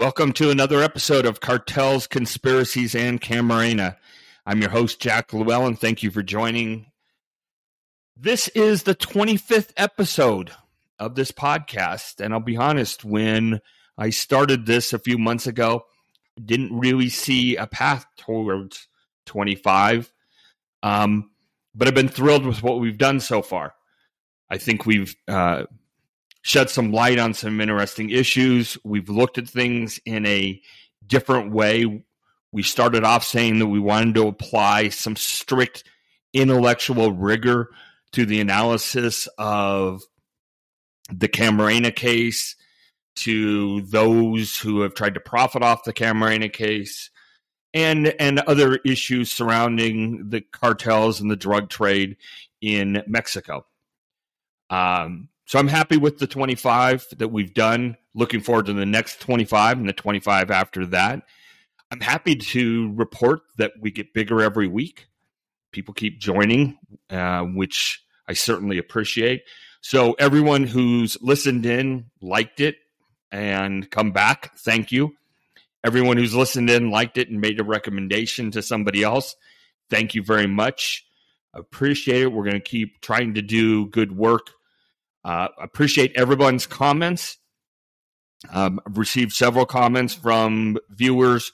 Welcome to another episode of Cartels, Conspiracies, and Camarena. I'm your host, Jack Llewellyn. Thank you for joining. This is the 25th episode of this podcast. And I'll be honest, when I started this a few months ago, I didn't really see a path towards 25. Um, but I've been thrilled with what we've done so far. I think we've uh, shed some light on some interesting issues. We've looked at things in a different way. We started off saying that we wanted to apply some strict intellectual rigor to the analysis of the Camarena case, to those who have tried to profit off the Camarena case, and and other issues surrounding the cartels and the drug trade in Mexico. Um, so I'm happy with the 25 that we've done. Looking forward to the next 25 and the 25 after that. I'm happy to report that we get bigger every week. People keep joining, uh, which I certainly appreciate. So everyone who's listened in, liked it, and come back, thank you. Everyone who's listened in, liked it, and made a recommendation to somebody else, thank you very much. Appreciate it. We're going to keep trying to do good work uh, appreciate everyone's comments. Um, I've received several comments from viewers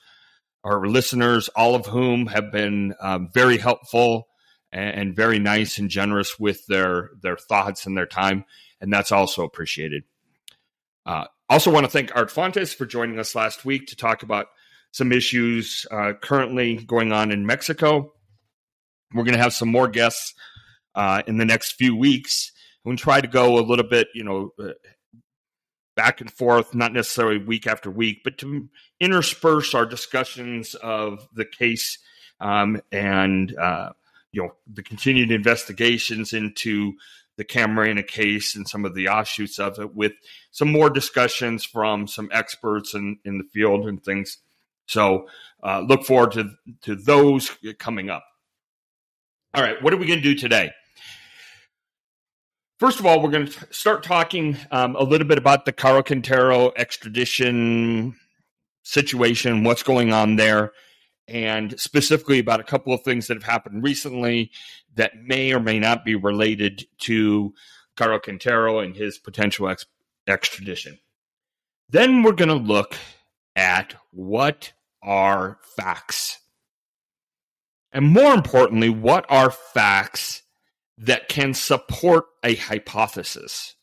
or listeners, all of whom have been um, very helpful and, and, very nice and generous with their their thoughts and their time, and that's also appreciated. Uh, also, want to thank Art Fontes for joining us last week to talk about some issues uh, currently going on in Mexico. We're going to have some more guests uh, in the next few weeks and try to go a little bit, you know, uh, back and forth, not necessarily week after week, but to intersperse our discussions of the case um, and uh, you know the continued investigations into the Camarena case and some of the offshoots of it, with some more discussions from some experts in, in the field and things. So uh, look forward to to those coming up. All right, what are we going to do today? First of all, we're going to start talking um, a little bit about the Caro Quintero extradition situation, what's going on there, and specifically about a couple of things that have happened recently that may or may not be related to Caro Quintero and his potential ex- extradition. Then we're going to look at what are facts. And more importantly, what are facts that can support a hypothesis?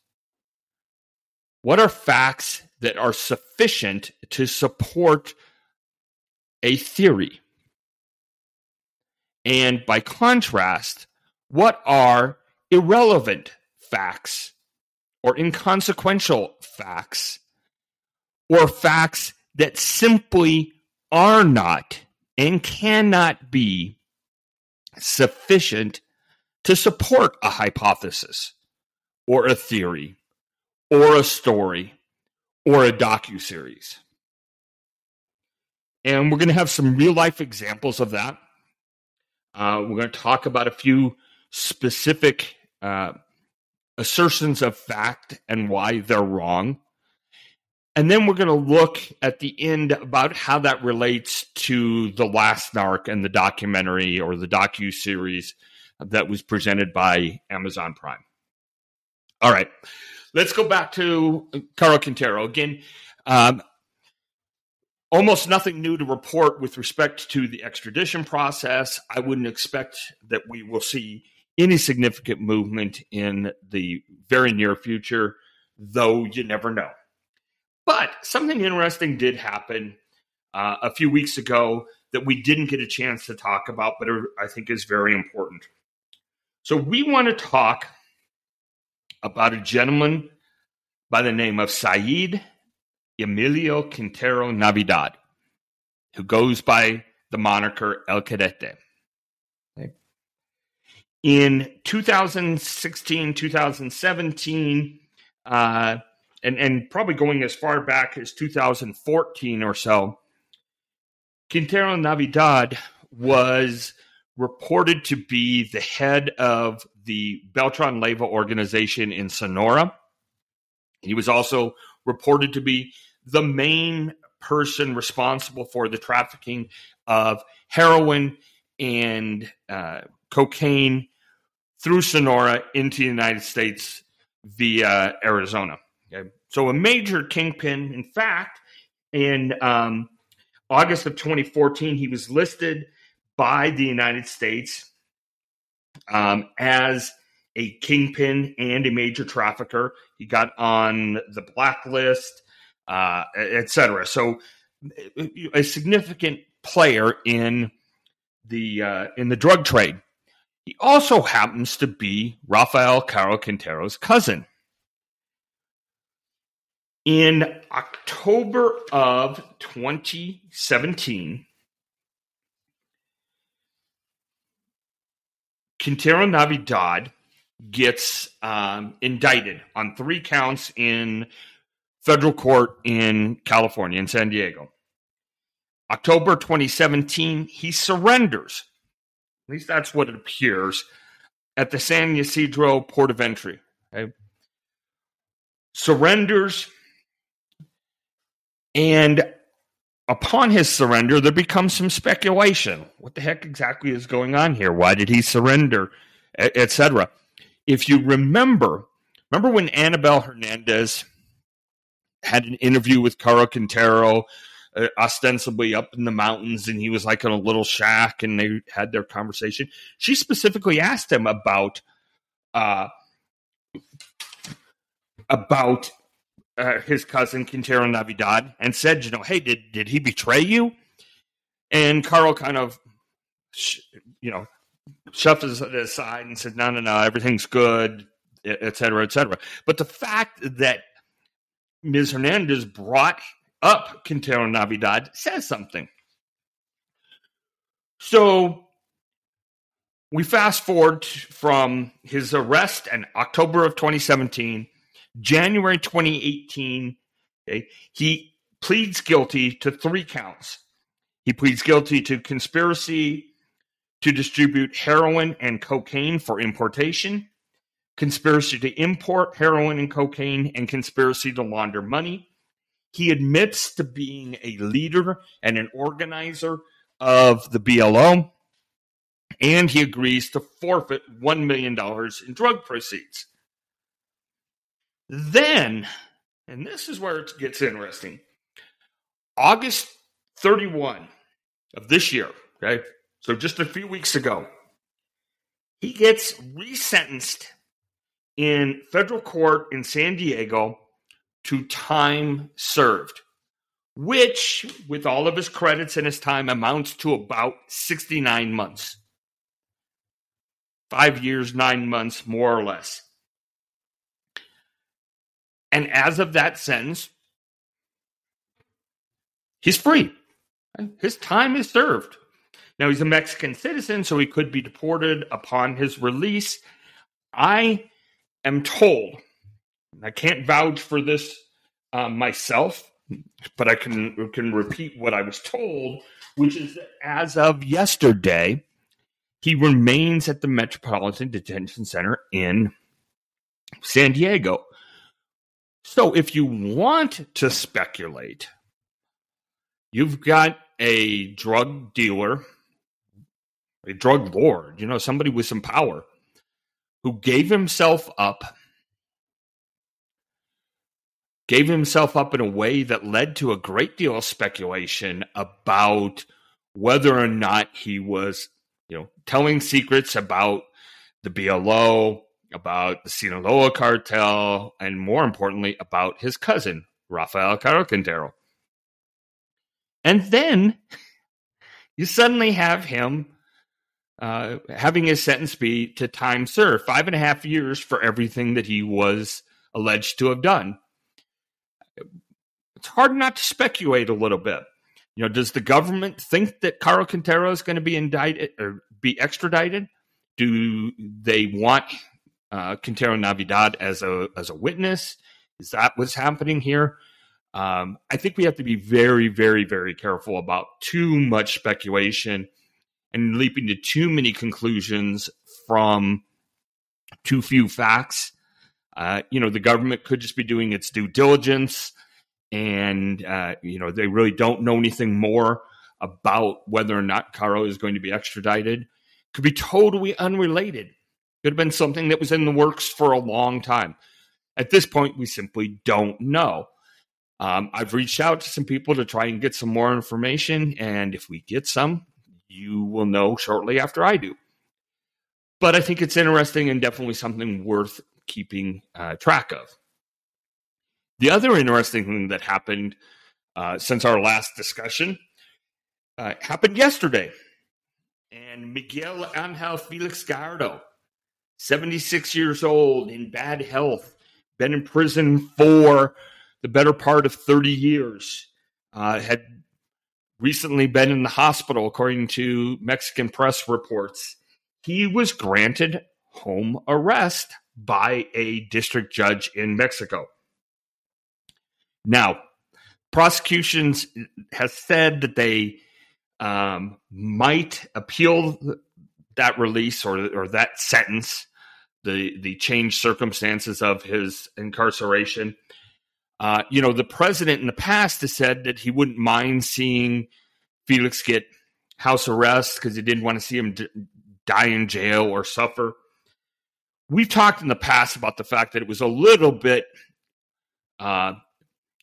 What are facts that are sufficient to support a theory? And by contrast, what are irrelevant facts or inconsequential facts or facts that simply are not and cannot be sufficient to support a hypothesis or a theory or a story or a docu-series. And we're going to have some real life examples of that. Uh, we're going to talk about a few specific uh, assertions of fact and why they're wrong. And then we're going to look at the end about how that relates to The Last Narc and the documentary or the docu series that was presented by Amazon Prime. All right, let's go back to Caro Quintero again. Um, almost nothing new to report with respect to the extradition process. I wouldn't expect that we will see any significant movement in the very near future, though you never know. But something interesting did happen uh, a few weeks ago that we didn't get a chance to talk about, but I think is very important. So we want to talk about a gentleman by the name of Said Emilio Quintero Navidad, who goes by the moniker El Cadete. In 2016, 2017, uh, and, and probably going as far back as 2014 or so, Quintero Navidad was reported to be the head of the Beltran Leyva organization in Sonora. He was also reported to be the main person responsible for the trafficking of heroin and uh, cocaine through Sonora into the United States via Arizona. Okay? So a major kingpin. In fact, in um, August of 2014, he was listed by the United States um, as a kingpin and a major trafficker. He got on the blacklist, uh, etc. So, a significant player in the uh, in the drug trade. He also happens to be Rafael Caro Quintero's cousin. In October of 2017, Quintero Navidad gets um, indicted on three counts in federal court in California, in San Diego. October 2017, he surrenders. At least that's what it appears at the San Ysidro port of entry. Okay? Surrenders, and upon his surrender, there becomes some speculation. What the heck exactly is going on here? Why did he surrender? Etc. If you remember, remember when Anabel Hernandez had an interview with Caro Quintero, uh, ostensibly up in the mountains, and he was like in a little shack, and they had their conversation. She specifically asked him about uh, about uh, his cousin Quintero Navidad and said, you know, hey, did did he betray you? And Caro kind of, you know, shoved it aside and said, no, no, no, everything's good, et cetera, et cetera. But the fact that Ms. Hernandez brought up Quintero Navidad says something. So we fast forward from his arrest in October of 2017 January 2018, okay, he pleads guilty to three counts. He pleads guilty to conspiracy to distribute heroin and cocaine for importation, conspiracy to import heroin and cocaine, and conspiracy to launder money. He admits to being a leader and an organizer of the BLO, and he agrees to forfeit $1 million in drug proceeds. Then, and this is where it gets interesting, August 31 of this year, okay, so just a few weeks ago, he gets resentenced in federal court in San Diego to time served, which, with all of his credits and his time, amounts to about 69 months. Five years, nine months, more or less. And as of that sentence, he's free. His time is served. Now, he's a Mexican citizen, so he could be deported upon his release. I am told, I can't vouch for this uh, myself, but I can, can repeat what I was told, which is that as of yesterday, he remains at the Metropolitan Detention Center in San Diego. So if you want to speculate, you've got a drug dealer, a drug lord, you know, somebody with some power who gave himself up, gave himself up in a way that led to a great deal of speculation about whether or not he was, you know, telling secrets about the BLO, about the Sinaloa cartel, and more importantly, about his cousin, Rafael Caro Quintero. And then you suddenly have him uh, having his sentence be to time served, five and a half years for everything that he was alleged to have done. It's hard not to speculate a little bit. You know, does the government think that Caro Quintero is going to be indicted or be extradited? Do they want uh, Quintero Navidad as a as a witness? Is that what's happening here? Um, I think we have to be very, very, very careful about too much speculation and leaping to too many conclusions from too few facts. Uh, you know, the government could just be doing its due diligence and uh, you know they really don't know anything more about whether or not Caro is going to be extradited. Could be totally unrelated. Could have been something that was in the works for a long time. At this point, we simply don't know. Um, I've reached out to some people to try and get some more information, and if we get some, you will know shortly after I do. But I think it's interesting and definitely something worth keeping uh, track of. The other interesting thing that happened uh, since our last discussion uh, happened yesterday. And Miguel Angel Felix Gallardo, 76 years old, in bad health, been in prison for the better part of 30 years, uh, had recently been in the hospital, according to Mexican press reports. He was granted home arrest by a district judge in Mexico. Now, prosecutions has said that they um, might appeal that release or or that sentence, the the changed circumstances of his incarceration. Uh, you know, the president in the past has said that he wouldn't mind seeing Felix get house arrest because he didn't want to see him d- die in jail or suffer. We've talked in the past about the fact that it was a little bit uh,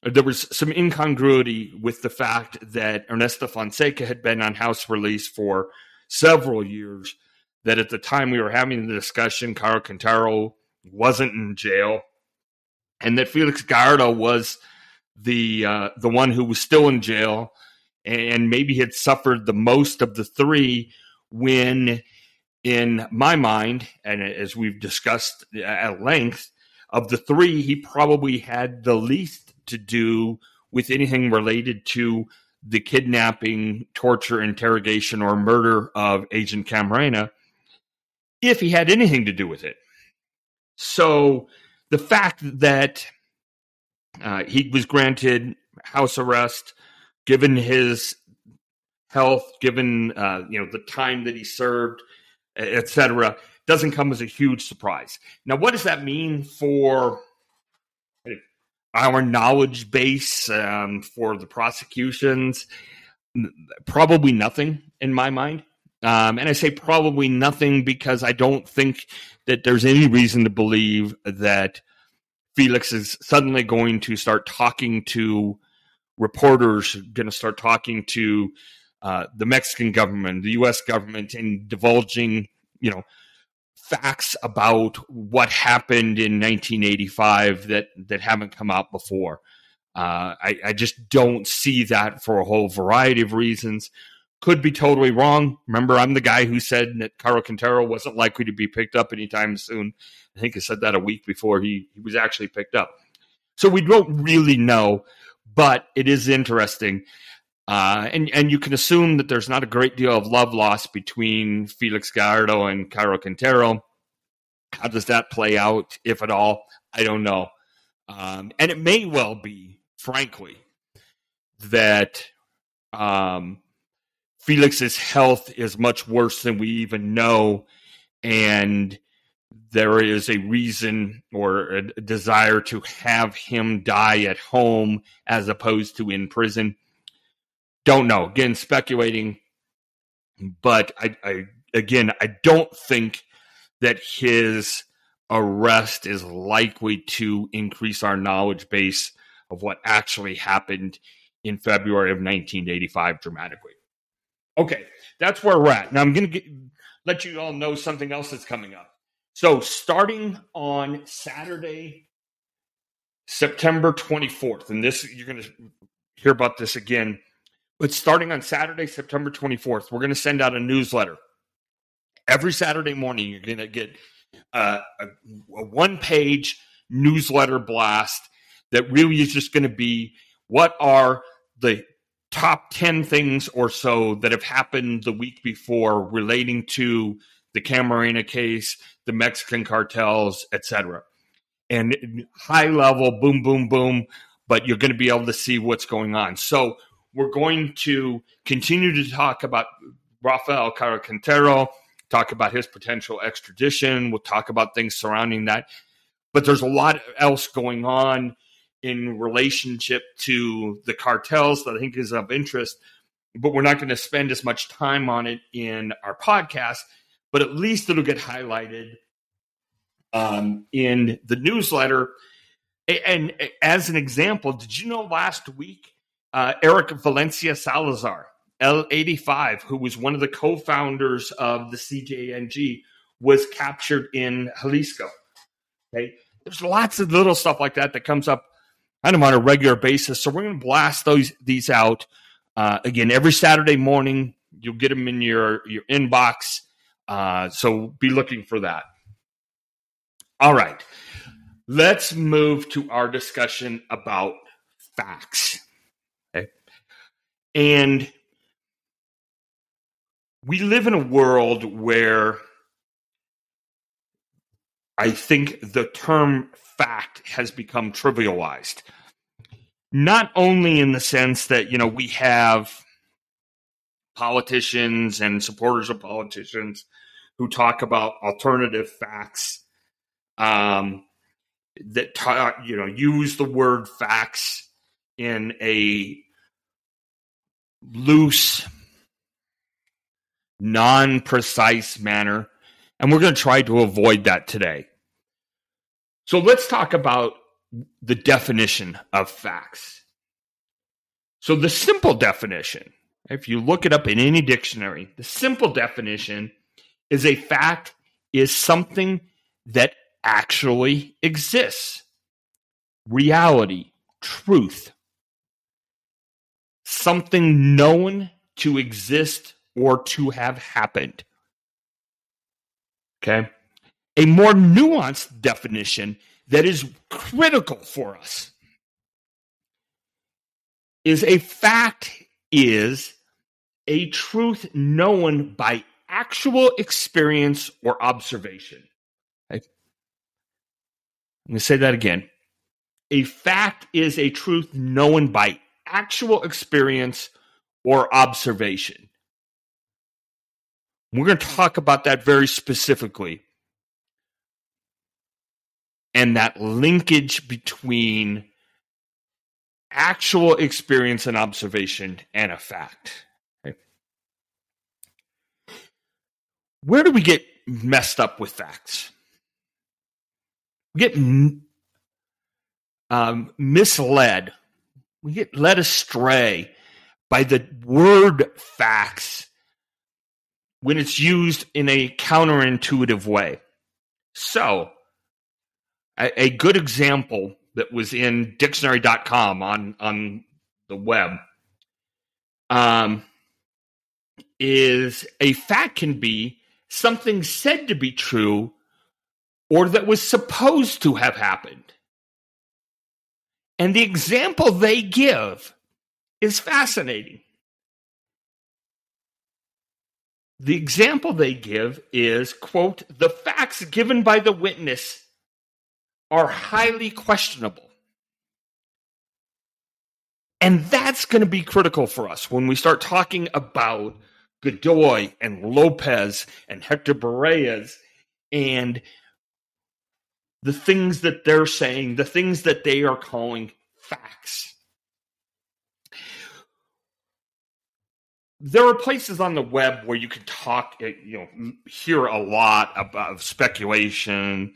there was some incongruity with the fact that Ernesto Fonseca had been on house release for several years. That at the time we were having the discussion, Caro Quintero wasn't in jail, and that Felix Gallardo was the uh, the one who was still in jail, and maybe had suffered the most of the three. When, in my mind, and as we've discussed at length, of the three, he probably had the least to do with anything related to the kidnapping, torture, interrogation, or murder of Agent Camarena if he had anything to do with it. So the fact that uh, he was granted house arrest, given his health, given uh, you know the time that he served, etc., doesn't come as a huge surprise. Now, what does that mean for our knowledge base um, for the prosecutions probably nothing in my mind um, and i say probably nothing because i don't think that there's any reason to believe that felix is suddenly going to start talking to reporters going to start talking to uh, the mexican government the us government and divulging you know facts about what happened in 1985 that that haven't come out before. Uh, I, I, just don't see that for a whole variety of reasons. Could be totally wrong. Remember, I'm the guy who said that Caro Quintero wasn't likely to be picked up anytime soon. I think I said that a week before he, he was actually picked up. So we don't really know, but it is interesting. Uh, and and you can assume that there's not a great deal of love lost between Felix Gallardo and Caro Quintero. How does that play out, if at all? I don't know. Um, and it may well be, frankly, that um, Felix's health is much worse than we even know, and there is a reason or a desire to have him die at home as opposed to in prison. Don't know. Again, speculating, but I, I again, I don't think that his arrest is likely to increase our knowledge base of what actually happened in February of 1985 dramatically. Okay, that's where we're at. Now I'm going to let you all know something else that's coming up. So, starting on Saturday, September 24th, and this you're going to hear about this again but starting on Saturday, September 24th, we're going to send out a newsletter. Every Saturday morning, you're going to get uh, a, a one page newsletter blast that really is just going to be what are the top 10 things or so that have happened the week before relating to the Camarena case, the Mexican cartels, etc. And high level, boom, boom, boom, but you're going to be able to see what's going on. So we're going to continue to talk about Rafael Caro Quintero, talk about his potential extradition. We'll talk about things surrounding that. But there's a lot else going on in relationship to the cartels that I think is of interest, but we're not going to spend as much time on it in our podcast. But at least it'll get highlighted um, in the newsletter. And as an example, did you know last week uh, Erick Valencia Salazar, El 85, who was one of the co founders of the CJNG, was captured in Jalisco? Okay. There's lots of little stuff like that that comes up kind of on a regular basis. So we're going to blast those these out uh, again every Saturday morning. You'll get them in your your inbox. Uh, so be looking for that. All right, let's move to our discussion about facts. Okay, and we live in a world where I think the term fact has become trivialized. Not only in the sense that, you know, we have politicians and supporters of politicians who talk about alternative facts um, that talk, you know use the word facts in a loose non-precise manner and we're going to try to avoid that today so let's talk about the definition of facts. So the simple definition, if you look it up in any dictionary, the simple definition is a fact is something that actually exists. Reality, truth. Something known to exist or to have happened. Okay? A more nuanced definition that is critical for us is a fact is a truth known by actual experience or observation. Okay? I'm going to say that again. A fact is a truth known by actual experience or observation. We're going to talk about that very specifically and that linkage between actual experience and observation and a fact. Where do we get messed up with facts? We get um, misled. We get led astray by the word facts when it's used in a counterintuitive way. So, a, a good example that was in dictionary.com on on the web um, is a fact can be something said to be true or that was supposed to have happened. And the example they give is fascinating. The example they give is, quote, the facts given by the witness are highly questionable. And that's going to be critical for us when we start talking about Godoy and Lopez and Hector Berrellez and the things that they're saying, the things that they are calling facts. There are places on the web where you can talk, you know, hear a lot about speculation,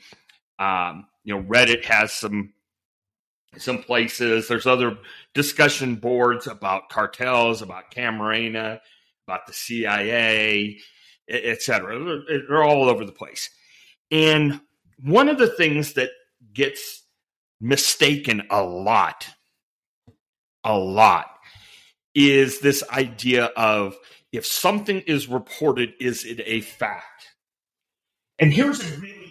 um, you know, Reddit has some some places. There's other discussion boards about cartels, about Camarena, about the CIA, etc. They're all over the place. And one of the things that gets mistaken a lot, a lot, is this idea of if something is reported, is it a fact? And here's a really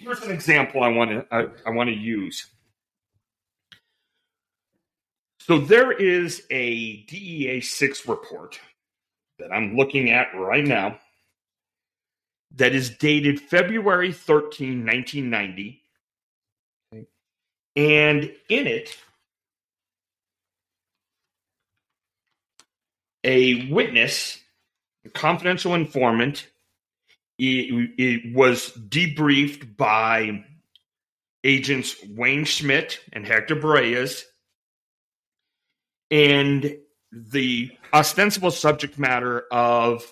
here's an example I want to I, I want to use. So there is a DEA six report that I'm looking at right now that is dated February 13, 1990. And in it, a witness, a confidential informant, it, it was debriefed by agents Wayne Schmidt and Hector Berrellez. And the ostensible subject matter of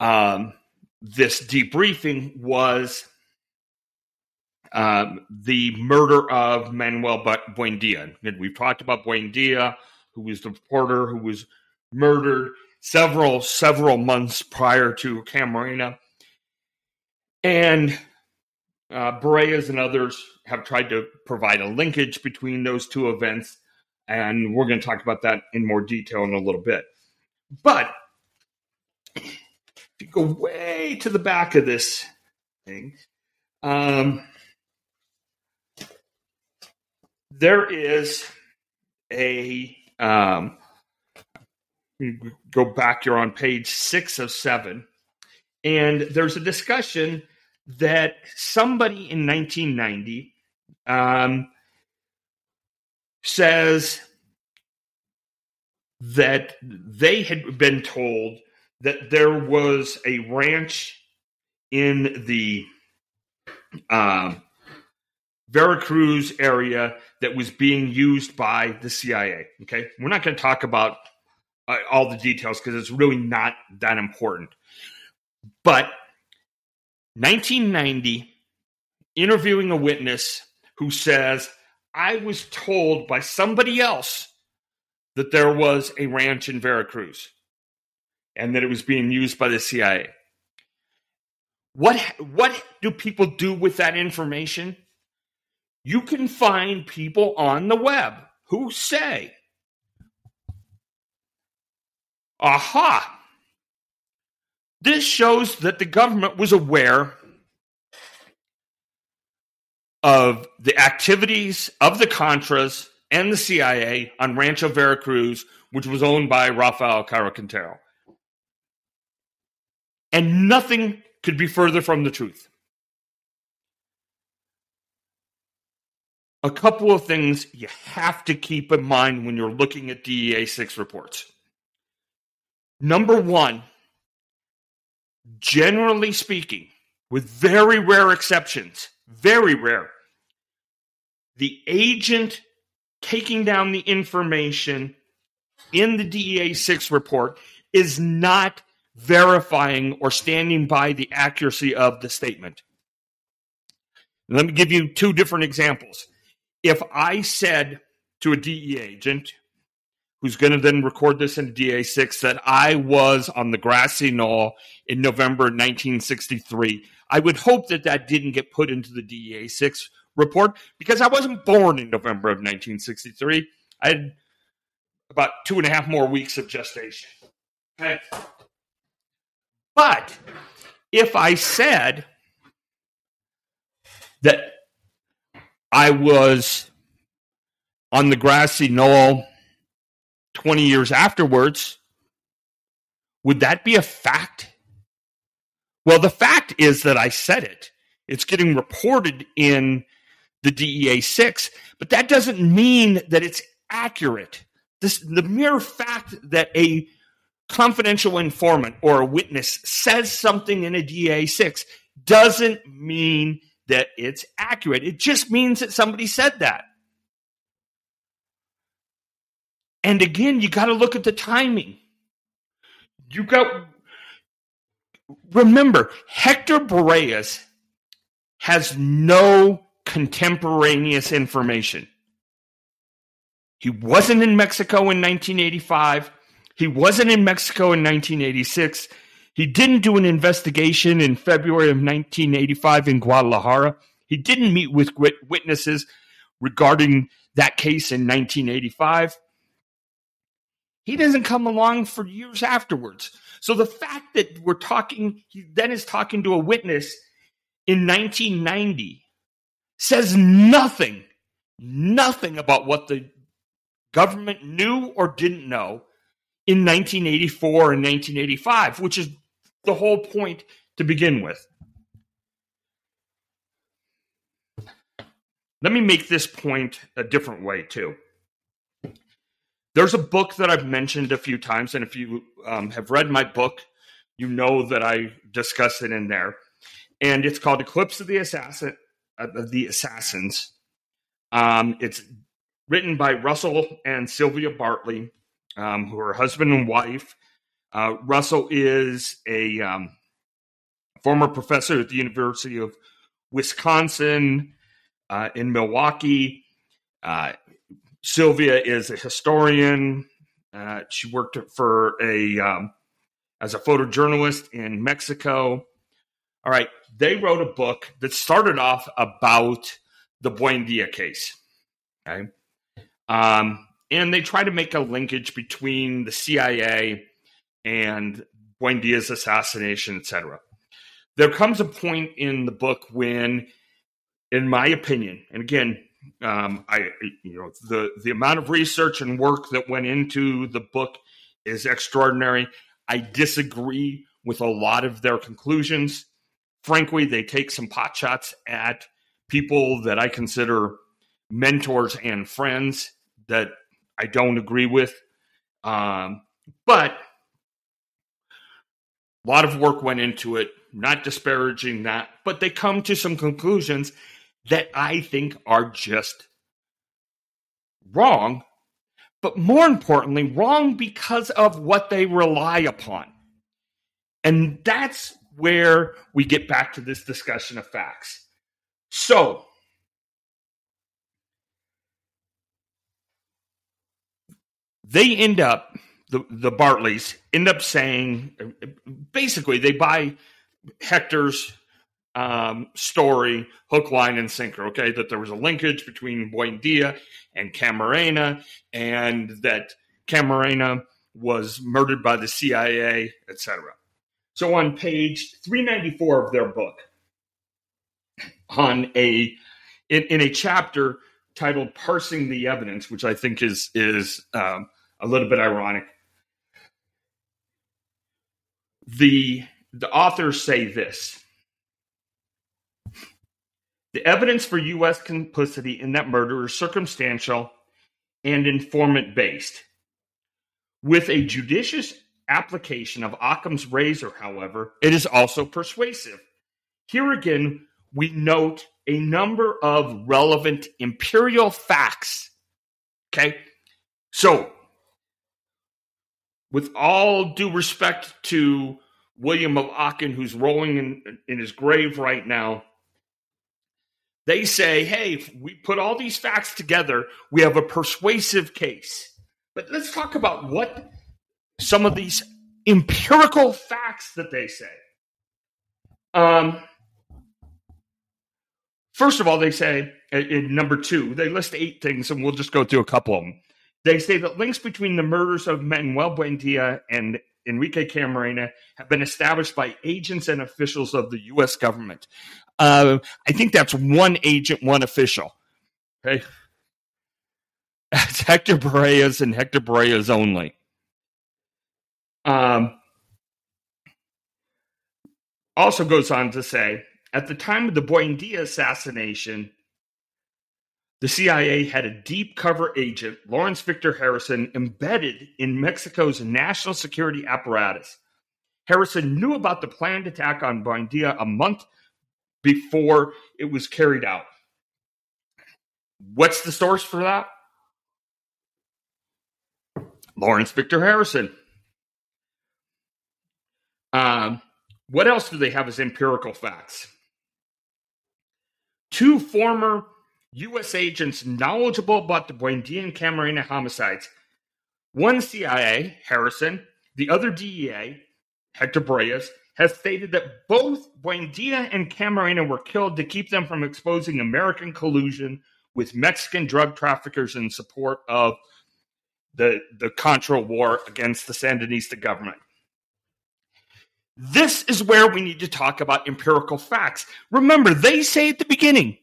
um, this debriefing was um, the murder of Manuel Buendia. And we've talked about Buendia, who was the reporter who was murdered several several months prior to Camarena. And uh, Berrellez and others have tried to provide a linkage between those two events, and we're going to talk about that in more detail in a little bit. But if you go way to the back of this thing, um, there is a um, go back. You're on page six of seven, and there's a discussion that somebody in 1990 um, says that they had been told that there was a ranch in the um, Veracruz area that was being used by the CIA. Okay, we're not going to talk about Uh, all the details because it's really not that important. But 1990, interviewing a witness who says, I was told by somebody else that there was a ranch in Veracruz and that it was being used by the CIA. What, what do people do with that information? You can find people on the web who say, aha, this shows that the government was aware of the activities of the Contras and the CIA on Rancho Veracruz, which was owned by Rafael Caro Quintero. And nothing could be further from the truth. A couple of things you have to keep in mind when you're looking at DEA 6 reports. Number one, generally speaking, with very rare exceptions, very rare, the agent taking down the information in the DEA 6 report is not verifying or standing by the accuracy of the statement. Let me give you two different examples. If I said to a DEA agent, who's going to then record this in DEA6 that I was on the grassy knoll in November 1963. I would hope that that didn't get put into the DEA6 report because I wasn't born in November of 1963. I had about two and a half more weeks of gestation. Okay. But if I said that I was on the grassy knoll 20 years afterwards, would that be a fact? Well, the fact is that I said it. It's getting reported in the DEA 6, but that doesn't mean that it's accurate. This, the mere fact that a confidential informant or a witness says something in a DEA 6 doesn't mean that it's accurate. It just means that somebody said that. And again, you got to look at the timing. You got remember Hector Berrellez has no contemporaneous information. He wasn't in Mexico in 1985. He wasn't in Mexico in 1986. He didn't do an investigation in February of 1985 in Guadalajara. He didn't meet with witnesses regarding that case in 1985. He doesn't come along for years afterwards. So the fact that we're talking, he then is talking to a witness in 1990 says nothing, nothing about what the government knew or didn't know in 1984 and 1985, which is the whole point to begin with. Let me make this point a different way, too. There's a book that I've mentioned a few times, and if you um, have read my book, you know that I discuss it in there. And it's called Eclipse of the Assassin of the assassins. Um, it's written by Russell and Sylvia Bartley, um, who are husband and wife. Uh, Russell is a um, former professor at the University of Wisconsin uh, in Milwaukee. Uh, Sylvia is a historian. Uh, she worked for a um, as a photojournalist in Mexico. All right, they wrote a book that started off about the Buendia case. Okay, um, and they try to make a linkage between the CIA and Buendia's assassination, etc. There comes a point in the book when, in my opinion, and again, um, I you know the the amount of research and work that went into the book is extraordinary. I disagree with a lot of their conclusions. Frankly, they take some pot shots at people that I consider mentors and friends that I don't agree with. Um, but a lot of work went into it, not disparaging that, but they come to some conclusions that I think are just wrong, but more importantly, wrong because of what they rely upon. And that's where we get back to this discussion of facts. So, they end up the the Bartleys end up saying basically they buy Hector's um, story, hook, line, and sinker. Okay, that there was a linkage between Buendia and Camarena, and that Camarena was murdered by the CIA, etc. So on page 394 of their book, on a in, in a chapter titled "Parsing the Evidence," which I think is is um, a little bit ironic. The the authors say this. The evidence for U.S. complicity in that murder is circumstantial and informant based. With a judicious application of Occam's razor, however, it is also persuasive. Here again, we note a number of relevant empirical facts. Okay, so with all due respect to William of Ockham, who's rolling in, in his grave right now, they say, hey, we put all these facts together, we have a persuasive case. But let's talk about what some of these empirical facts that they say. Um, first of all, they say in number two, they list eight things, and we'll just go through a couple of them. They say that links between the murders of Manuel Buendia and Enrique Camarena have been established by agents and officials of the U.S. government. Uh, I think that's one agent, one official. Okay. It's Hector Berrellez and Hector Berrellez only. Um, also goes on to say at the time of the Buendia assassination, the CIA had a deep cover agent, Lawrence Victor Harrison, embedded in Mexico's national security apparatus. Harrison knew about the planned attack on Buendia a month before it was carried out. What's the source for that? Lawrence Victor Harrison. Um, what else do they have as empirical facts? Two former U.S. agents knowledgeable about the Buendia and Camarena homicides. One CIA, Harrison, the other DEA, Hector Berrellez, has stated that both Buendia and Camarena were killed to keep them from exposing American collusion with Mexican drug traffickers in support of the, the Contra war against the Sandinista government. This is where we need to talk about empirical facts. Remember, they say at the beginning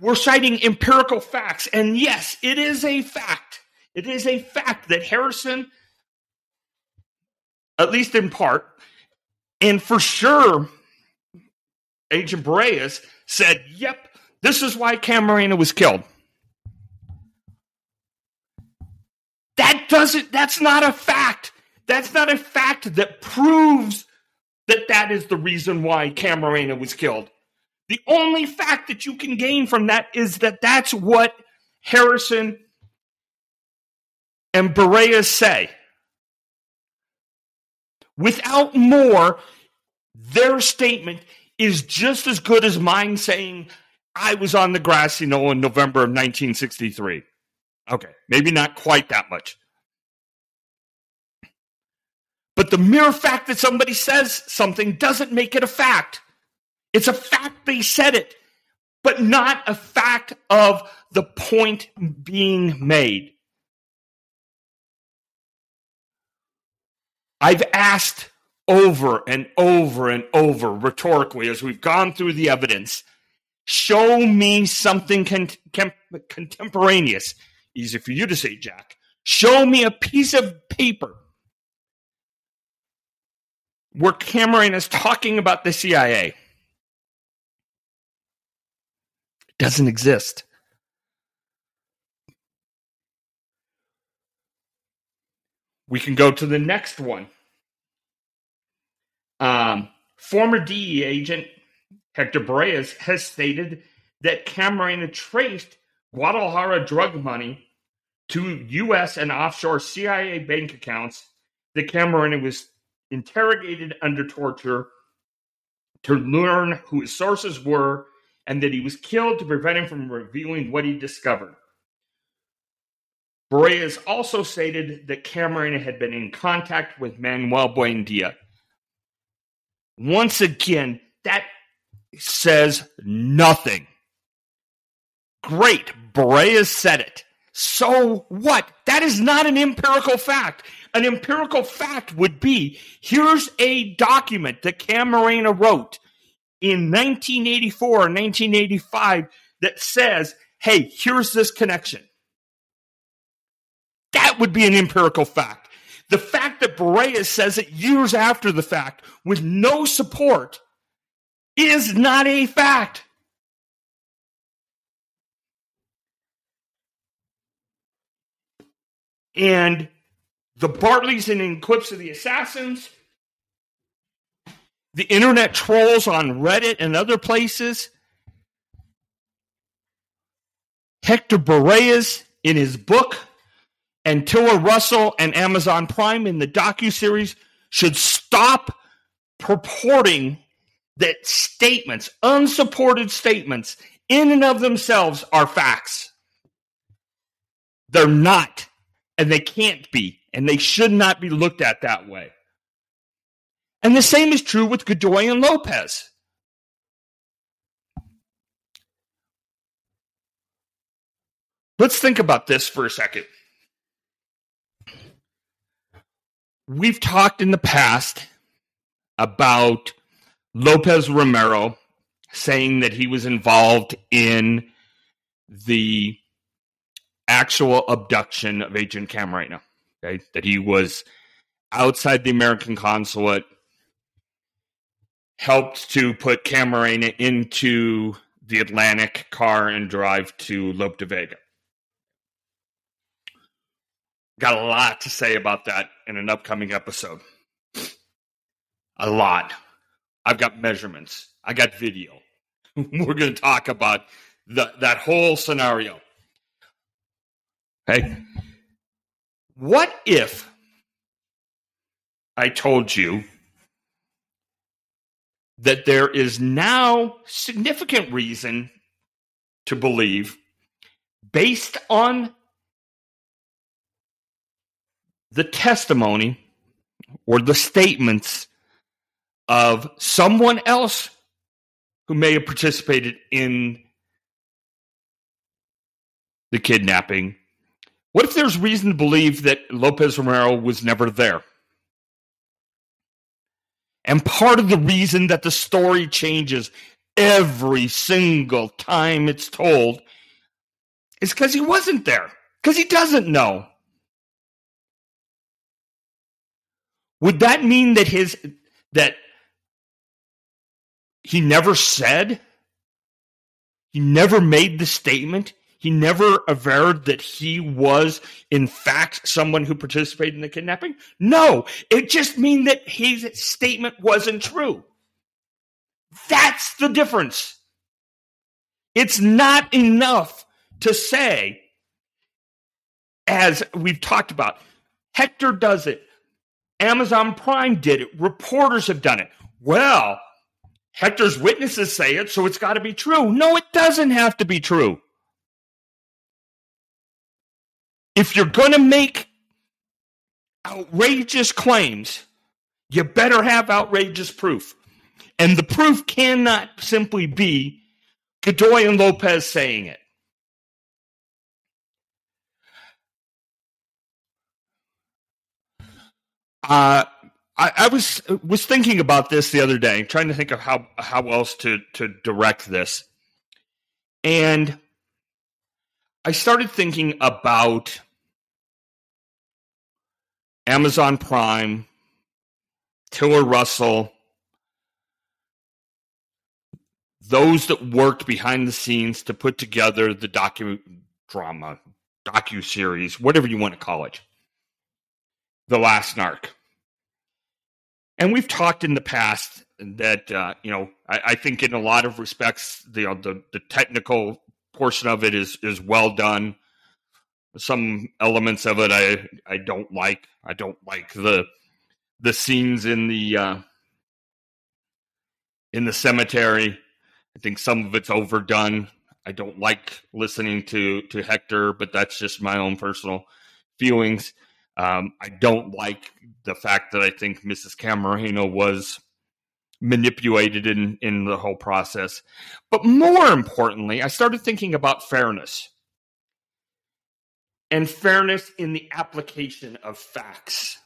we're citing empirical facts. And yes, it is a fact. It is a fact that Harrison, at least in part, and for sure, Agent Berrellez said, yep, this is why Camarena was killed. That doesn't, that's not a fact. That's not a fact that proves that that is the reason why Camarena was killed. The only fact that you can gain from that is that that's what Harrison and Berrellez say. Without more, their statement is just as good as mine saying, I was on the grassy knoll in November of 1963. Okay, maybe not quite that much. But the mere fact that somebody says something doesn't make it a fact. It's a fact they said it, but not a fact of the point being made. I've asked over and over and over rhetorically as we've gone through the evidence show me something con- con- contemporaneous. Easy for you to say, Jack. Show me a piece of paper where Camarena is talking about the CIA. It doesn't exist. We can go to the next one. Um, former DEA agent Hector Berrellez has stated that Camarena traced Guadalajara drug money to U.S. and offshore CIA bank accounts that Camarena was interrogated under torture to learn who his sources were and that he was killed to prevent him from revealing what he discovered. Berrellez also stated that Camarena had been in contact with Manuel Buendia. Once again, that says nothing. Great, Berrellez said it. So what? That is not an empirical fact. An empirical fact would be here's a document that Camarena wrote in 1984 or 1985 that says, hey, here's this connection. That would be an empirical fact. The fact that Berrellez says it years after the fact with no support is not a fact. And the Bartleys and Eclipse of the Assassins, the internet trolls on Reddit and other places, Hector Berrellez in his book, and Tiller Russell and Amazon Prime in the docu-series should stop purporting that statements, unsupported statements, in and of themselves are facts. They're not, and they can't be, and they should not be looked at that way. And the same is true with Godoy and Lopez. Let's think about this for a second. We've talked in the past about Lopez Romero saying that he was involved in the actual abduction of Agent Camarena. Okay, that he was outside the American consulate, helped to put Camarena into the Atlantic car and drive to Lope de Vega. Got a lot to say about that in an upcoming episode. A lot. I've got measurements. I got video. We're going to talk about the, that whole scenario. Hey, what if I told you that there is now significant reason to believe, based on the testimony or the statements of someone else who may have participated in the kidnapping. What if there's reason to believe that Lopez Romero was never there? And part of the reason that the story changes every single time it's told is because he wasn't there, because he doesn't know. Would that mean that his that he never said, he never made the statement, he never averred that he was, in fact, someone who participated in the kidnapping? No, it just means that his statement wasn't true. That's the difference. It's not enough to say, as we've talked about, Hector does it. Amazon Prime did it. Reporters have done it. Well, Hector's witnesses say it, so it's got to be true. No, it doesn't have to be true. If you're going to make outrageous claims, you better have outrageous proof. And the proof cannot simply be Godoy and Lopez saying it. Uh, I, I, was was thinking about this the other day, trying to think of how how else to to direct this, and I started thinking about Amazon Prime, Tiller Russell, those that worked behind the scenes to put together the docu drama, docu series, whatever you want to call it, The Last Narc. And we've talked in the past that uh, you know I, I, think in a lot of respects the, you know, the the technical portion of it is is well done. Some elements of it I I don't like. I don't like the the scenes in the uh, in the cemetery. I think some of it's overdone. I don't like listening to to Hector, but that's just my own personal feelings. Um, I don't like the fact that I think Mrs. Camarena was manipulated in in the whole process. But more importantly, I started thinking about fairness and fairness in the application of facts.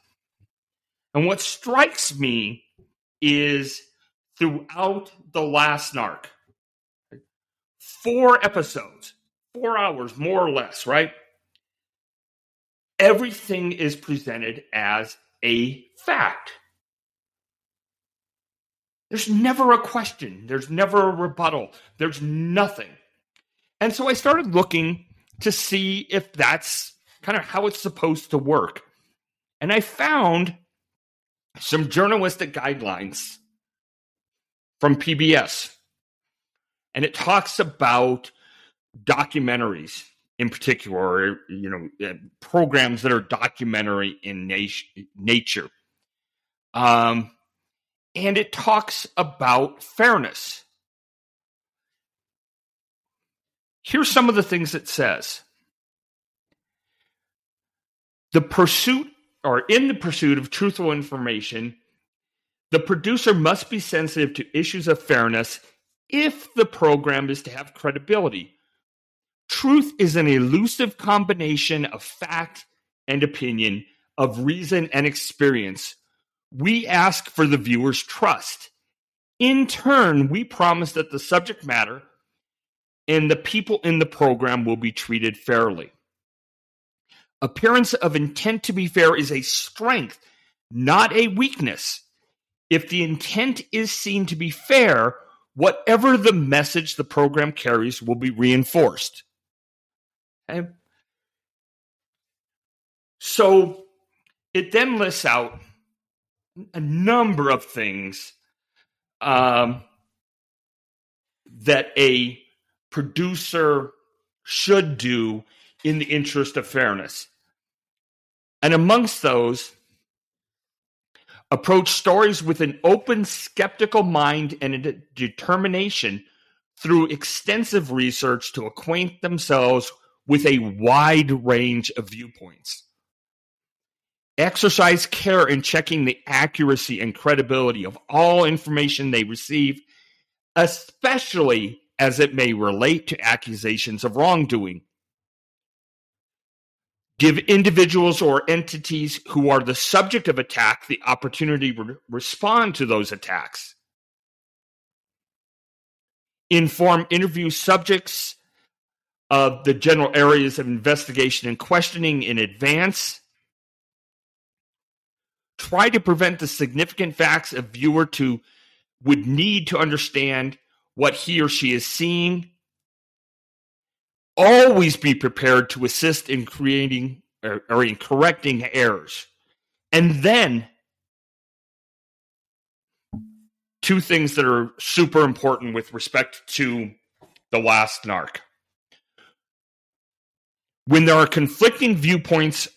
And what strikes me is throughout the last narc, four episodes, four hours more or less, right? Everything is presented as a fact. There's never a question, there's never a rebuttal, there's nothing. And so I started looking to see if that's kind of how it's supposed to work. And I found some journalistic guidelines from PBS and it talks about documentaries in particular, you know, uh, programs that are documentary in nat- nature. Um, and it talks about fairness. Here's some of the things it says. The pursuit, or in the pursuit of truthful information, the producer must be sensitive to issues of fairness if the program is to have credibility. Truth is an elusive combination of fact and opinion, of reason and experience. We ask for the viewer's trust. In turn, we promise that the subject matter and the people in the program will be treated fairly. Appearance of intent to be fair is a strength, not a weakness. If the intent is seen to be fair, whatever the message the program carries will be reinforced. Okay? So it then lists out a number of things um, that a producer should do in the interest of fairness. And amongst those approach stories with an open, skeptical mind and a determination through extensive research to acquaint themselves with a wide range of viewpoints. Exercise care in checking the accuracy and credibility of all information they receive, especially as it may relate to accusations of wrongdoing give individuals or entities who are the subject of attack the opportunity to re- respond to those attacks. Inform interview subjects of the general areas of investigation and questioning in advance. Try to prevent the significant facts a viewer to would need to understand what he or she is seeing always be prepared to assist in creating or, or in correcting errors. And then two things that are super important with respect to the last narc. When there are conflicting viewpoints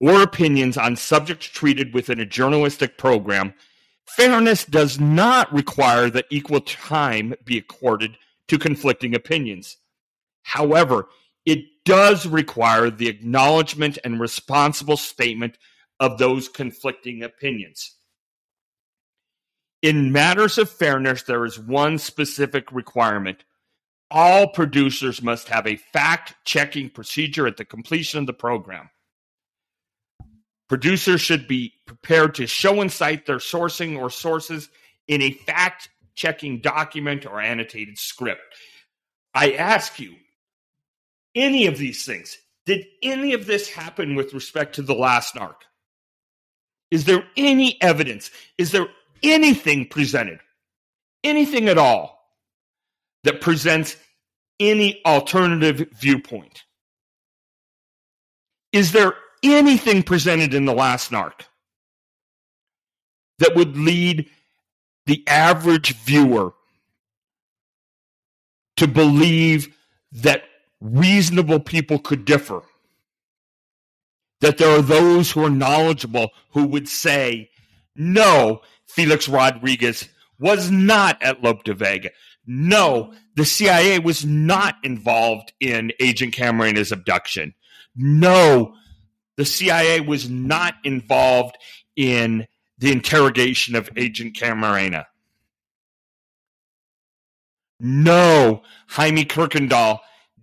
or opinions on subjects treated within a journalistic program, fairness does not require that equal time be accorded to conflicting opinions. However, it does require the acknowledgement and responsible statement of those conflicting opinions. In matters of fairness, there is one specific requirement. All producers must have a fact checking procedure at the completion of the program. Producers should be prepared to show and cite their sourcing or sources in a fact checking document or annotated script. I ask you, any of these things, did any of this happen with respect to the last narc? Is there any evidence? Is there anything presented, anything at all, that presents any alternative viewpoint? Is there anything presented in the last narc that would lead the average viewer to believe that reasonable people could differ? That there are those who are knowledgeable who would say, no, Felix Rodriguez was not at Lope de Vega. No, the CIA was not involved in Agent Camarena's abduction. No, the CIA was not involved in the interrogation of Agent Camarena. No, Jaime Kuykendall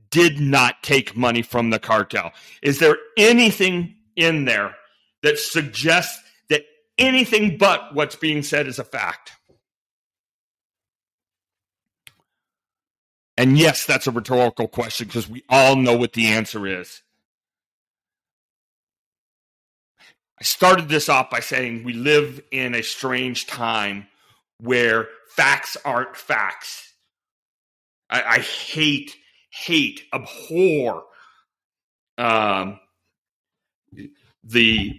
did not take money from the cartel. Is there anything in there that suggests that anything but what's being said is a fact. And yes, that's a rhetorical question because we all know what the answer is. I started this off by saying we live in a strange time where facts aren't facts. I, I hate, hate, abhor um, the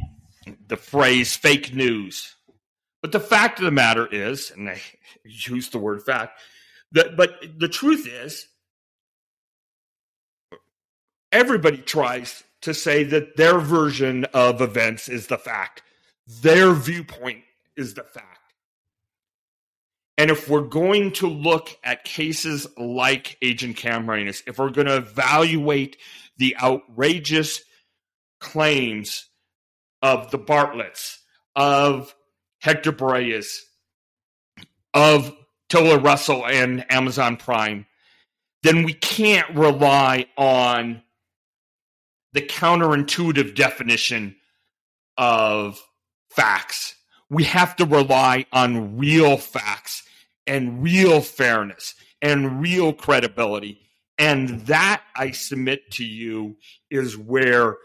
the phrase fake news. But the fact of the matter is, and I use the word fact, that but the truth is, everybody tries to say that their version of events is the fact. Their viewpoint is the fact. And if we're going to look at cases like Agent Camarena's, if we're going to evaluate the outrageous claims of the Bartleys, of Hector Berrellez, of Tiller Russell and Amazon Prime, then we can't rely on the counterintuitive definition of facts. We have to rely on real facts and real fairness and real credibility. And that, I submit to you, is where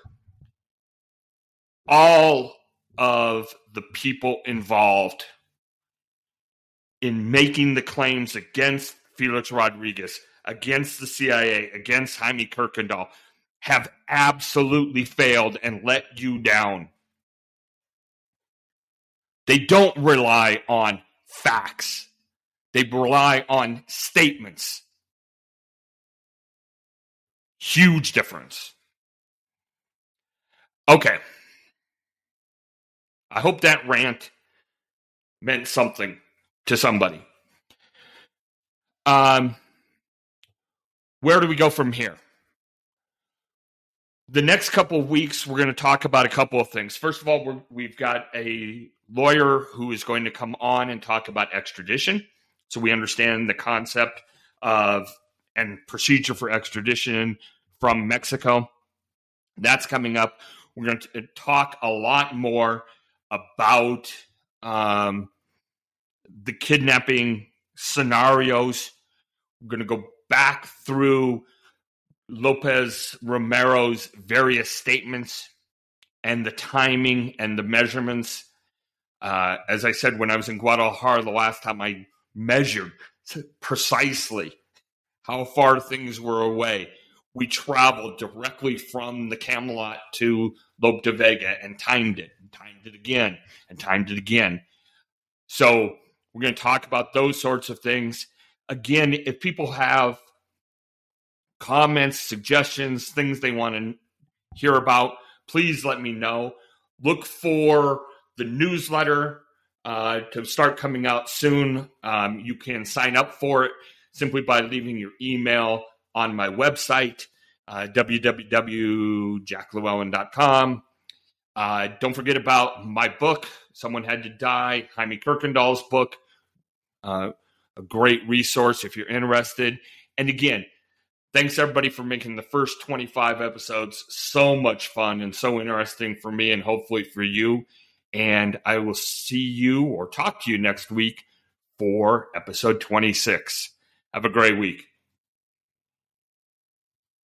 all of the people involved in making the claims against Felix Rodriguez, against the CIA, against Jaime Kuykendall have absolutely failed and let you down. They don't rely on facts. They rely on statements. Huge difference. Okay. I hope that rant meant something to somebody. Um, where do we go from here? The next couple of weeks, we're going to talk about a couple of things. First of all, we have got a lawyer who is going to come on and talk about extradition. So we understand the concept of and procedure for extradition from Mexico. That's coming up. We're going to talk a lot more about um, the kidnapping scenarios. We're going to go back through Lopez Romero's various statements and the timing and the measurements. Uh, as I said, when I was in Guadalajara the last time, I measured precisely how far things were away. We traveled directly from the Camelot to Lope de Vega and timed it timed it again and timed it again. So we're going to talk about those sorts of things. Again, if people have comments, suggestions, things they want to hear about, please let me know. Look for the newsletter uh, to start coming out soon. Um, you can sign up for it simply by leaving your email on my website, uh, www.jacklewellen.com. Uh, don't forget about my book, Someone Had to Die, Jaime Kuykendall's book. Uh, a great resource if you're interested. And again, thanks everybody for making the first 25 episodes so much fun and so interesting for me and hopefully for you. And I will see you or talk to you next week for episode 26. Have a great week.